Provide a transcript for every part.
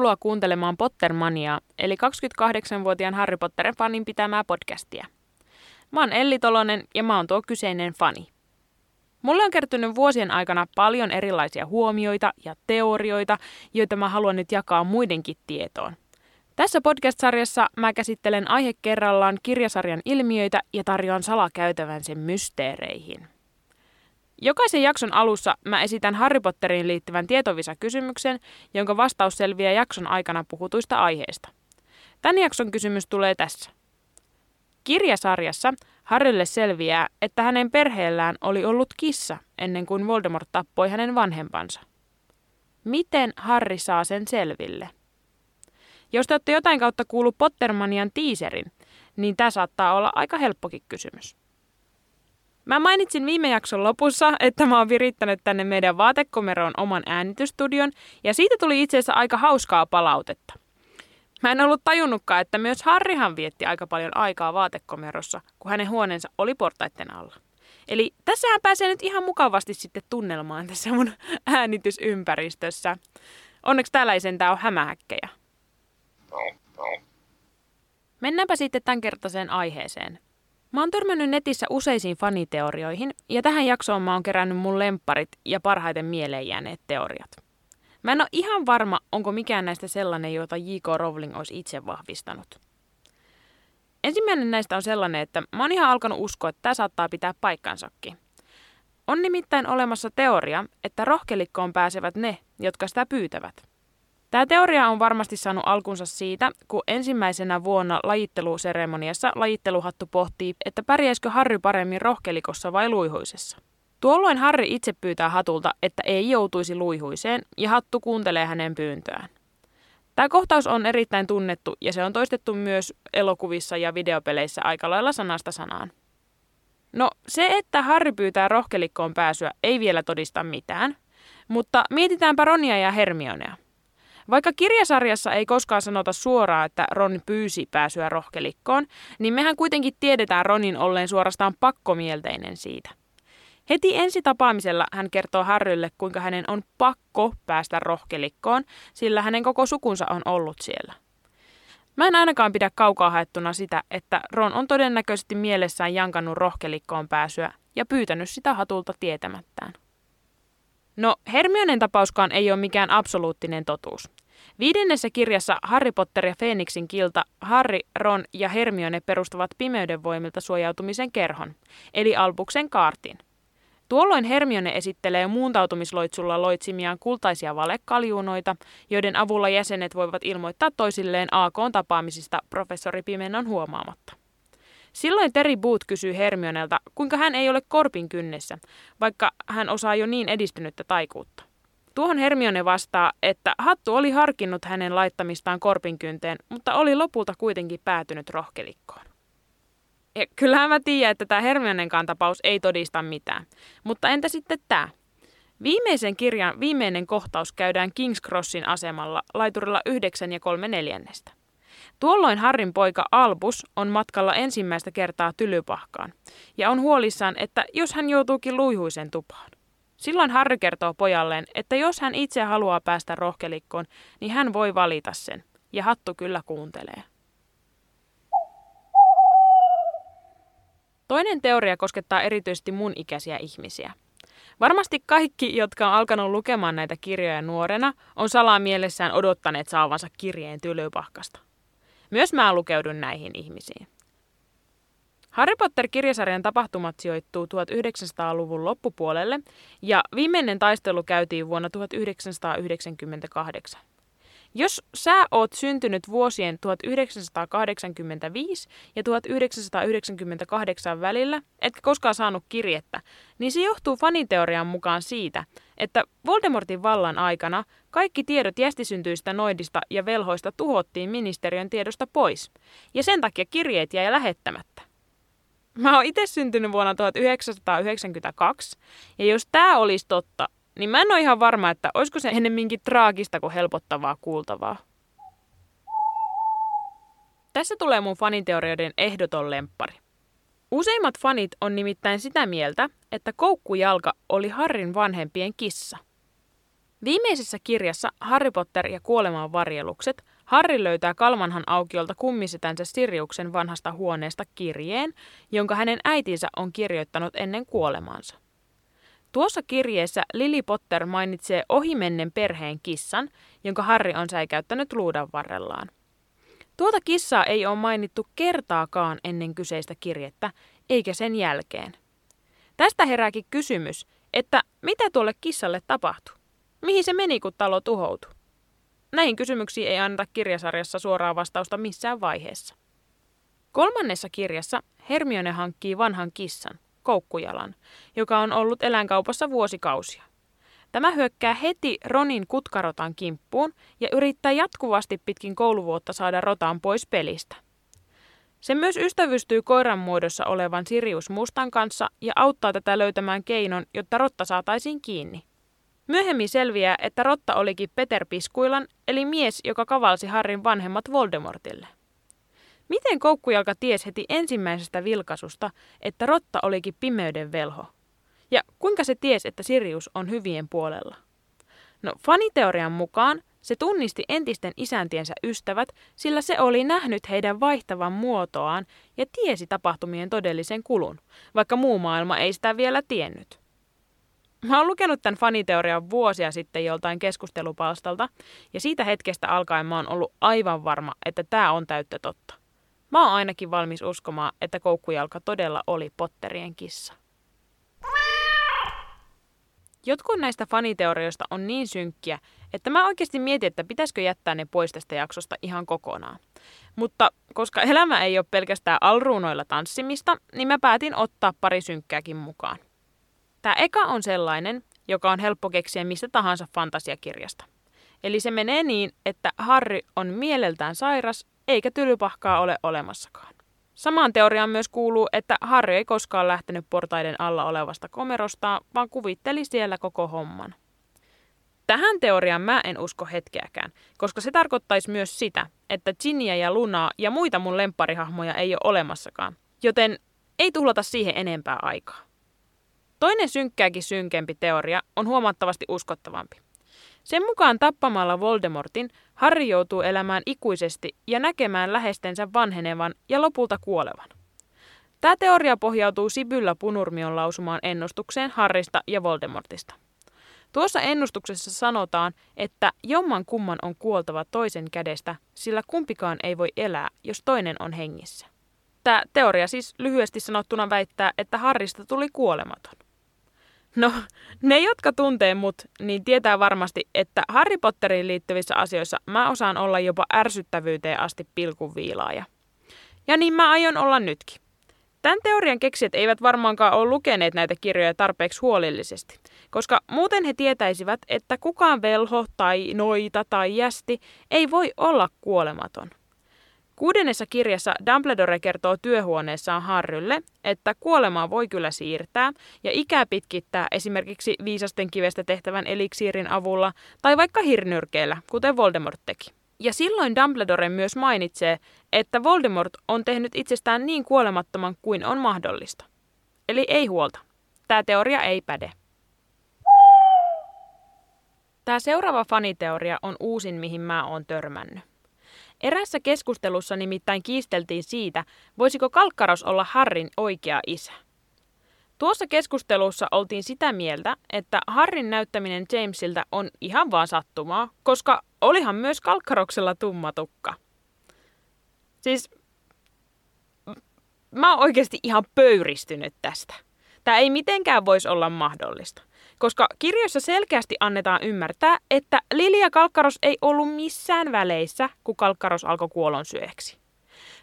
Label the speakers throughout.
Speaker 1: Tervetuloa kuuntelemaan Pottermaniaa, eli 28-vuotiaan Harry Potterin fanin pitämää podcastia. Mä oon Elli Tolonen ja mä oon tuo kyseinen fani. Mulle on kertynyt vuosien aikana paljon erilaisia huomioita ja teorioita, joita mä haluan nyt jakaa muidenkin tietoon. Tässä podcast-sarjassa mä käsittelen aihe kerrallaan kirjasarjan ilmiöitä ja tarjoan salakäytävän sen mysteereihin. Jokaisen jakson alussa mä esitän Harry Potteriin liittyvän tietovisa-kysymyksen, jonka vastaus selviää jakson aikana puhutuista aiheista. Tän jakson kysymys tulee tässä. Kirjasarjassa Harrylle selviää, että hänen perheellään oli ollut kissa ennen kuin Voldemort tappoi hänen vanhempansa. Miten Harry saa sen selville? Jos te olette jotain kautta kuullut Pottermanian tiiserin, niin tämä saattaa olla aika helppokin kysymys. Mä mainitsin viime jakson lopussa, että mä oon virittänyt tänne meidän vaatekomeroon oman äänitystudion, ja siitä tuli itse asiassa aika hauskaa palautetta. Mä en ollut tajunnutkaan, että myös Harrihan vietti aika paljon aikaa vaatekomerossa, kun hänen huoneensa oli portaitten alla. Eli tässähän pääsee nyt ihan mukavasti sitten tunnelmaan tässä mun äänitysympäristössä. Onneksi täällä ei sentään ole hämähäkkejä. Mennäänpä sitten tämänkertaiseen aiheeseen. Mä oon törmännyt netissä useisiin faniteorioihin, ja tähän jaksoon mä oon kerännyt mun lempparit ja parhaiten mieleen jääneet teoriat. Mä en ole ihan varma, onko mikään näistä sellainen, jota J.K. Rowling olisi itse vahvistanut. Ensimmäinen näistä on sellainen, että mä oon ihan alkanut uskoa, että tämä saattaa pitää paikkansakin. On nimittäin olemassa teoria, että rohkelikkoon pääsevät ne, jotka sitä pyytävät – Tämä teoria on varmasti saanut alkunsa siitä, kun ensimmäisenä vuonna lajitteluseremoniassa lajitteluhattu pohtii, että pärjäisikö Harry paremmin rohkelikossa vai luihuisessa. Tuolloin Harry itse pyytää hatulta, että ei joutuisi luihuiseen, ja hattu kuuntelee hänen pyyntöään. Tämä kohtaus on erittäin tunnettu ja se on toistettu myös elokuvissa ja videopeleissä aika lailla sanasta sanaan. No se, että Harry pyytää rohkelikkoon pääsyä ei vielä todista mitään, mutta mietitäänpä Ronia ja Hermionea. Vaikka kirjasarjassa ei koskaan sanota suoraan, että Ron pyysi pääsyä rohkelikkoon, niin mehän kuitenkin tiedetään Ronin olleen suorastaan pakkomielteinen siitä. Heti ensi tapaamisella hän kertoo Harrylle, kuinka hänen on pakko päästä rohkelikkoon, sillä hänen koko sukunsa on ollut siellä. Mä en ainakaan pidä kaukaa haettuna sitä, että Ron on todennäköisesti mielessään jankannut rohkelikkoon pääsyä ja pyytänyt sitä hatulta tietämättään. No, Hermionen tapauskaan ei ole mikään absoluuttinen totuus. Viidennessä kirjassa Harry Potter ja Phoenixin kilta Harry, Ron ja Hermione perustavat pimeyden voimilta suojautumisen kerhon, eli Albuksen kaartin. Tuolloin Hermione esittelee muuntautumisloitsulla loitsimiaan kultaisia valekaljuunoita, joiden avulla jäsenet voivat ilmoittaa toisilleen AK-tapaamisista professori Pimennon huomaamatta. Silloin Terry Boot kysyy Hermionelta, kuinka hän ei ole korpin kynnessä, vaikka hän osaa jo niin edistynyttä taikuutta. Tuohon Hermione vastaa, että hattu oli harkinnut hänen laittamistaan korpinkynteen, mutta oli lopulta kuitenkin päätynyt rohkelikkoon. Ja kyllähän mä tiedän, että tämä Hermionenkaan tapaus ei todista mitään. Mutta entä sitten tämä? Viimeisen kirjan viimeinen kohtaus käydään King's Crossin asemalla laiturilla 9 ja 3 neljännestä. Tuolloin Harrin poika Albus on matkalla ensimmäistä kertaa tylypahkaan ja on huolissaan, että jos hän joutuukin luihuisen tupaan. Silloin Harry kertoo pojalleen, että jos hän itse haluaa päästä rohkelikkoon, niin hän voi valita sen. Ja hattu kyllä kuuntelee. Toinen teoria koskettaa erityisesti mun ikäisiä ihmisiä. Varmasti kaikki, jotka on alkanut lukemaan näitä kirjoja nuorena, on salaa mielessään odottaneet saavansa kirjeen tylypahkasta. Myös mä lukeudun näihin ihmisiin. Harry Potter-kirjasarjan tapahtumat sijoittuu 1900-luvun loppupuolelle ja viimeinen taistelu käytiin vuonna 1998. Jos sä oot syntynyt vuosien 1985 ja 1998 välillä, etkä koskaan saanut kirjettä, niin se johtuu faniteorian mukaan siitä, että Voldemortin vallan aikana kaikki tiedot jästisyntyistä noidista ja velhoista tuhottiin ministeriön tiedosta pois, ja sen takia kirjeet jäi lähettämättä. Mä oon itse syntynyt vuonna 1992, ja jos tämä olisi totta, niin mä en ole ihan varma, että olisiko se ennemminkin traagista kuin helpottavaa kuultavaa. Tässä tulee mun faniteorioiden ehdoton lemppari. Useimmat fanit on nimittäin sitä mieltä, että koukkujalka oli Harrin vanhempien kissa. Viimeisessä kirjassa Harry Potter ja kuoleman varjelukset Harry löytää Kalmanhan aukiolta kummisetänsä Siriuksen vanhasta huoneesta kirjeen, jonka hänen äitinsä on kirjoittanut ennen kuolemaansa. Tuossa kirjeessä Lily Potter mainitsee ohimennen perheen kissan, jonka Harry on säikäyttänyt luudan varrellaan. Tuota kissaa ei ole mainittu kertaakaan ennen kyseistä kirjettä, eikä sen jälkeen. Tästä herääkin kysymys, että mitä tuolle kissalle tapahtui? Mihin se meni, kun talo tuhoutui? Näihin kysymyksiin ei anneta kirjasarjassa suoraa vastausta missään vaiheessa. Kolmannessa kirjassa Hermione hankkii vanhan kissan, koukkujalan, joka on ollut eläinkaupassa vuosikausia. Tämä hyökkää heti Ronin kutkarotan kimppuun ja yrittää jatkuvasti pitkin kouluvuotta saada rotan pois pelistä. Se myös ystävystyy koiran muodossa olevan Sirius Mustan kanssa ja auttaa tätä löytämään keinon, jotta rotta saataisiin kiinni. Myöhemmin selviää, että rotta olikin Peter Piskuilan, eli mies, joka kavalsi Harrin vanhemmat Voldemortille. Miten koukkujalka ties heti ensimmäisestä vilkasusta, että rotta olikin pimeyden velho? Ja kuinka se ties, että Sirius on hyvien puolella? No, faniteorian mukaan se tunnisti entisten isäntiensä ystävät, sillä se oli nähnyt heidän vaihtavan muotoaan ja tiesi tapahtumien todellisen kulun, vaikka muu maailma ei sitä vielä tiennyt. Mä oon lukenut tämän faniteorian vuosia sitten joltain keskustelupalstalta, ja siitä hetkestä alkaen mä oon ollut aivan varma, että tämä on täyttä totta. Mä oon ainakin valmis uskomaan, että koukkujalka todella oli Potterien kissa. Jotkut näistä faniteorioista on niin synkkiä, että mä oikeasti mietin, että pitäisikö jättää ne pois tästä jaksosta ihan kokonaan. Mutta koska elämä ei ole pelkästään alruunoilla tanssimista, niin mä päätin ottaa pari synkkääkin mukaan. Tämä eka on sellainen, joka on helppo keksiä mistä tahansa fantasiakirjasta. Eli se menee niin, että Harry on mieleltään sairas, eikä tylypahkaa ole olemassakaan. Samaan teoriaan myös kuuluu, että Harry ei koskaan lähtenyt portaiden alla olevasta komerosta, vaan kuvitteli siellä koko homman. Tähän teoriaan mä en usko hetkeäkään, koska se tarkoittaisi myös sitä, että Ginniä ja Lunaa ja muita mun lempparihahmoja ei ole olemassakaan, joten ei tuhlata siihen enempää aikaa. Toinen synkkääkin synkempi teoria on huomattavasti uskottavampi. Sen mukaan tappamalla Voldemortin Harry joutuu elämään ikuisesti ja näkemään lähestensä vanhenevan ja lopulta kuolevan. Tämä teoria pohjautuu Sibyllä Punurmion lausumaan ennustukseen Harrista ja Voldemortista. Tuossa ennustuksessa sanotaan, että jomman kumman on kuoltava toisen kädestä, sillä kumpikaan ei voi elää, jos toinen on hengissä. Tämä teoria siis lyhyesti sanottuna väittää, että Harrista tuli kuolematon. No, ne jotka tuntee mut, niin tietää varmasti, että Harry Potteriin liittyvissä asioissa mä osaan olla jopa ärsyttävyyteen asti pilkunviilaaja. Ja niin mä aion olla nytkin. Tämän teorian keksijät eivät varmaankaan ole lukeneet näitä kirjoja tarpeeksi huolellisesti, koska muuten he tietäisivät, että kukaan velho tai noita tai jästi ei voi olla kuolematon. Kuudennessa kirjassa Dumbledore kertoo työhuoneessaan Harrylle, että kuolemaa voi kyllä siirtää ja ikää pitkittää esimerkiksi viisasten kivestä tehtävän eliksiirin avulla tai vaikka hirnyrkeillä, kuten Voldemort teki. Ja silloin Dumbledore myös mainitsee, että Voldemort on tehnyt itsestään niin kuolemattoman kuin on mahdollista. Eli ei huolta. Tämä teoria ei päde. Tämä seuraava faniteoria on uusin, mihin mä oon törmännyt. Erässä keskustelussa nimittäin kiisteltiin siitä, voisiko Kalkkaros olla Harrin oikea isä. Tuossa keskustelussa oltiin sitä mieltä, että Harrin näyttäminen Jamesiltä on ihan vaan sattumaa, koska olihan myös Kalkkaroksella tumma tukka. Siis mä oon oikeasti ihan pöyristynyt tästä. Tämä ei mitenkään voisi olla mahdollista koska kirjoissa selkeästi annetaan ymmärtää, että Lilia Kalkkaros ei ollut missään väleissä, kun Kalkkaros alkoi kuolonsyöksi.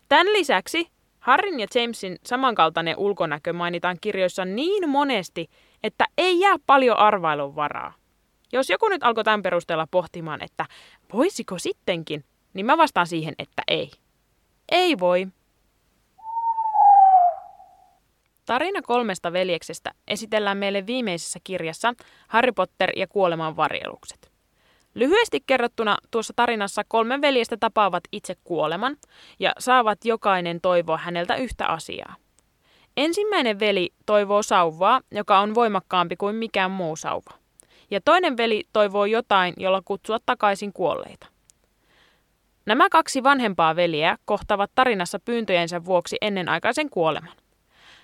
Speaker 1: Tämän lisäksi Harrin ja Jamesin samankaltainen ulkonäkö mainitaan kirjoissa niin monesti, että ei jää paljon arvailun varaa. Jos joku nyt alkoi tämän perusteella pohtimaan, että voisiko sittenkin, niin mä vastaan siihen, että ei. Ei voi, Tarina kolmesta veljeksestä esitellään meille viimeisessä kirjassa Harry Potter ja kuoleman varjelukset. Lyhyesti kerrottuna tuossa tarinassa kolme veljestä tapaavat itse kuoleman ja saavat jokainen toivoa häneltä yhtä asiaa. Ensimmäinen veli toivoo sauvaa, joka on voimakkaampi kuin mikään muu sauva. ja toinen veli toivoo jotain, jolla kutsua takaisin kuolleita. Nämä kaksi vanhempaa veliä kohtavat tarinassa pyyntöjensä vuoksi ennenaikaisen kuoleman.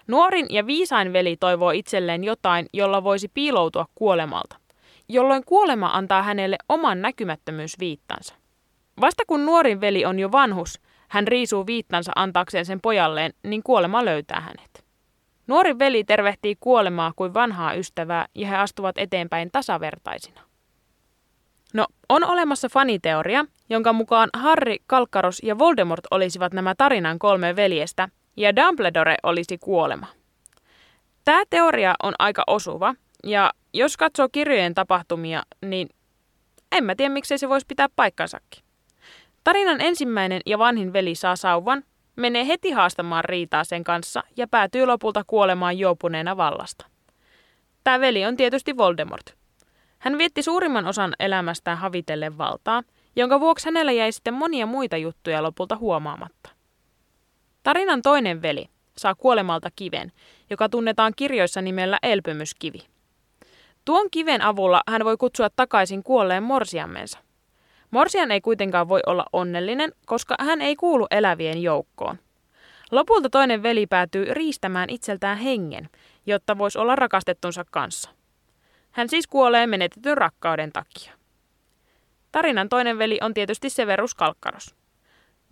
Speaker 1: Nuorin ja viisain veli toivoo itselleen jotain, jolla voisi piiloutua kuolemalta, jolloin kuolema antaa hänelle oman näkymättömyysviittansa. Vasta kun nuorin veli on jo vanhus, hän riisuu viittansa antaakseen sen pojalleen, niin kuolema löytää hänet. Nuori veli tervehtii kuolemaa kuin vanhaa ystävää ja he astuvat eteenpäin tasavertaisina. No, on olemassa faniteoria, jonka mukaan Harry, Kalkkaros ja Voldemort olisivat nämä tarinan kolme veljestä, ja Dumbledore olisi kuolema. Tämä teoria on aika osuva, ja jos katsoo kirjojen tapahtumia, niin en mä tiedä miksei se voisi pitää paikkansakin. Tarinan ensimmäinen ja vanhin veli saa sauvan, menee heti haastamaan riitaa sen kanssa ja päätyy lopulta kuolemaan juopuneena vallasta. Tämä veli on tietysti Voldemort. Hän vietti suurimman osan elämästään havitellen valtaa, jonka vuoksi hänellä jäi sitten monia muita juttuja lopulta huomaamatta. Tarinan toinen veli saa kuolemalta kiven, joka tunnetaan kirjoissa nimellä elpymyskivi. Tuon kiven avulla hän voi kutsua takaisin kuolleen morsiammensa. Morsian ei kuitenkaan voi olla onnellinen, koska hän ei kuulu elävien joukkoon. Lopulta toinen veli päätyy riistämään itseltään hengen, jotta voisi olla rakastettunsa kanssa. Hän siis kuolee menetetyn rakkauden takia. Tarinan toinen veli on tietysti Severus Kalkkaros.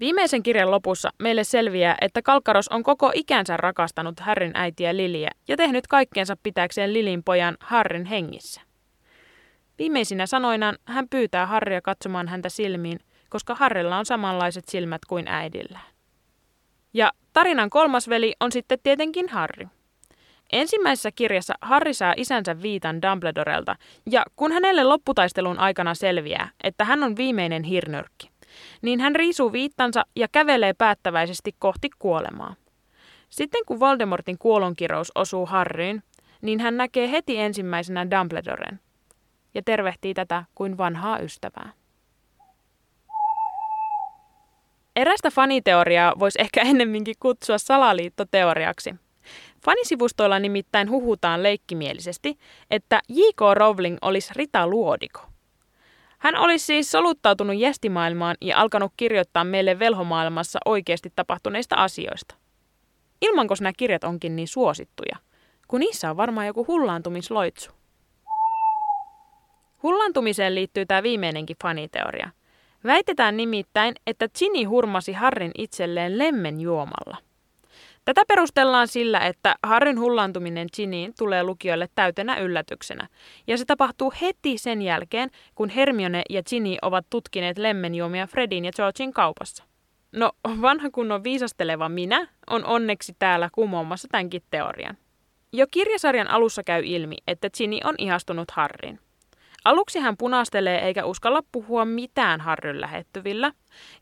Speaker 1: Viimeisen kirjan lopussa meille selviää, että Kalkkaros on koko ikänsä rakastanut Harryn äitiä Liliä ja tehnyt kaikkeensa pitääkseen Lilin pojan Harryn hengissä. Viimeisinä sanoinaan hän pyytää Harria katsomaan häntä silmiin, koska Harrilla on samanlaiset silmät kuin äidillään. Ja tarinan kolmas veli on sitten tietenkin Harry. Ensimmäisessä kirjassa Harry saa isänsä viitan Dumbledorelta, ja kun hänelle lopputaistelun aikana selviää, että hän on viimeinen hirnyrkki, niin hän riisuu viittansa ja kävelee päättäväisesti kohti kuolemaa. Sitten kun Voldemortin kuolonkirous osuu Harryyn, niin hän näkee heti ensimmäisenä Dumbledoren – ja tervehtii tätä kuin vanhaa ystävää. Erästä faniteoriaa voisi ehkä ennemminkin kutsua salaliittoteoriaksi. Fanisivustoilla nimittäin huhutaan leikkimielisesti, että J.K. Rowling olisi Rita Luodiko. Hän olisi siis soluttautunut jästimaailmaan ja alkanut kirjoittaa meille velhomaailmassa oikeasti tapahtuneista asioista. Ilmankos nämä kirjat onkin niin suosittuja, kun niissä on varmaan joku hullaantumisloitsu. Hullantumiseen liittyy tämä viimeinenkin faniteoria. Väitetään nimittäin, että Ginny hurmasi Harrin itselleen lemmen juomalla. Tätä perustellaan sillä, että Harryn hullantuminen Ginnyin tulee lukijoille täytenä yllätyksenä, ja se tapahtuu heti sen jälkeen, kun Hermione ja Ginny ovat tutkineet lemmenjuomia Fredin ja Georgin kaupassa. No, vanha kunnon viisasteleva minä on onneksi täällä kumoamassa tämänkin teorian. Jo kirjasarjan alussa käy ilmi, että Ginny on ihastunut Harriin. Aluksi hän punastelee eikä uskalla puhua mitään Harryn lähettyvillä.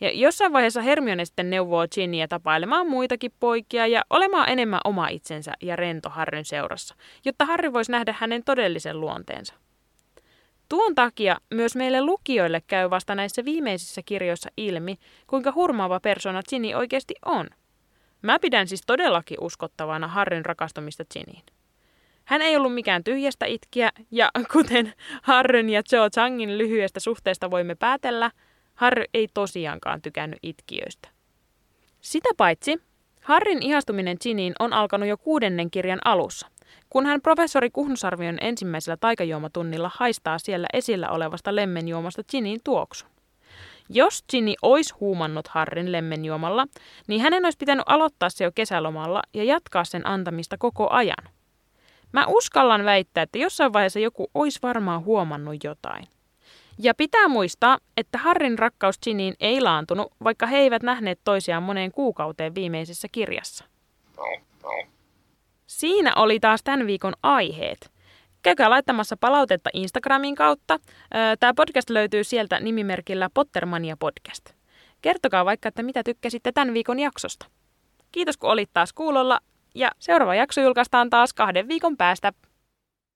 Speaker 1: Ja jossain vaiheessa Hermione sitten neuvoo Ginnyä tapailemaan muitakin poikia ja olemaan enemmän oma itsensä ja rento Harryn seurassa, jotta Harry voisi nähdä hänen todellisen luonteensa. Tuon takia myös meille lukijoille käy vasta näissä viimeisissä kirjoissa ilmi, kuinka hurmaava persona Ginny oikeasti on. Mä pidän siis todellakin uskottavana Harryn rakastumista Ginnyin. Hän ei ollut mikään tyhjästä itkiä, ja kuten Harryn ja Cho Changin lyhyestä suhteesta voimme päätellä, Harry ei tosiaankaan tykännyt itkiöistä. Sitä paitsi, Harrin ihastuminen Giniin on alkanut jo kuudennen kirjan alussa, kun hän professori Kuhnusarvion ensimmäisellä taikajuomatunnilla haistaa siellä esillä olevasta lemmenjuomasta Giniin tuoksun. Jos Ginny olisi huumannut Harrin lemmenjuomalla, niin hänen olisi pitänyt aloittaa se jo kesälomalla ja jatkaa sen antamista koko ajan – Mä uskallan väittää, että jossain vaiheessa joku olisi varmaan huomannut jotain. Ja pitää muistaa, että Harrin rakkaus Giniin ei laantunut, vaikka he eivät nähneet toisiaan moneen kuukauteen viimeisessä kirjassa. Siinä oli taas tämän viikon aiheet. Käykää laittamassa palautetta Instagramin kautta. Tämä podcast löytyy sieltä nimimerkillä Pottermania Podcast. Kertokaa vaikka, että mitä tykkäsitte tämän viikon jaksosta. Kiitos kun olit taas kuulolla ja seuraava jakso julkaistaan taas kahden viikon päästä.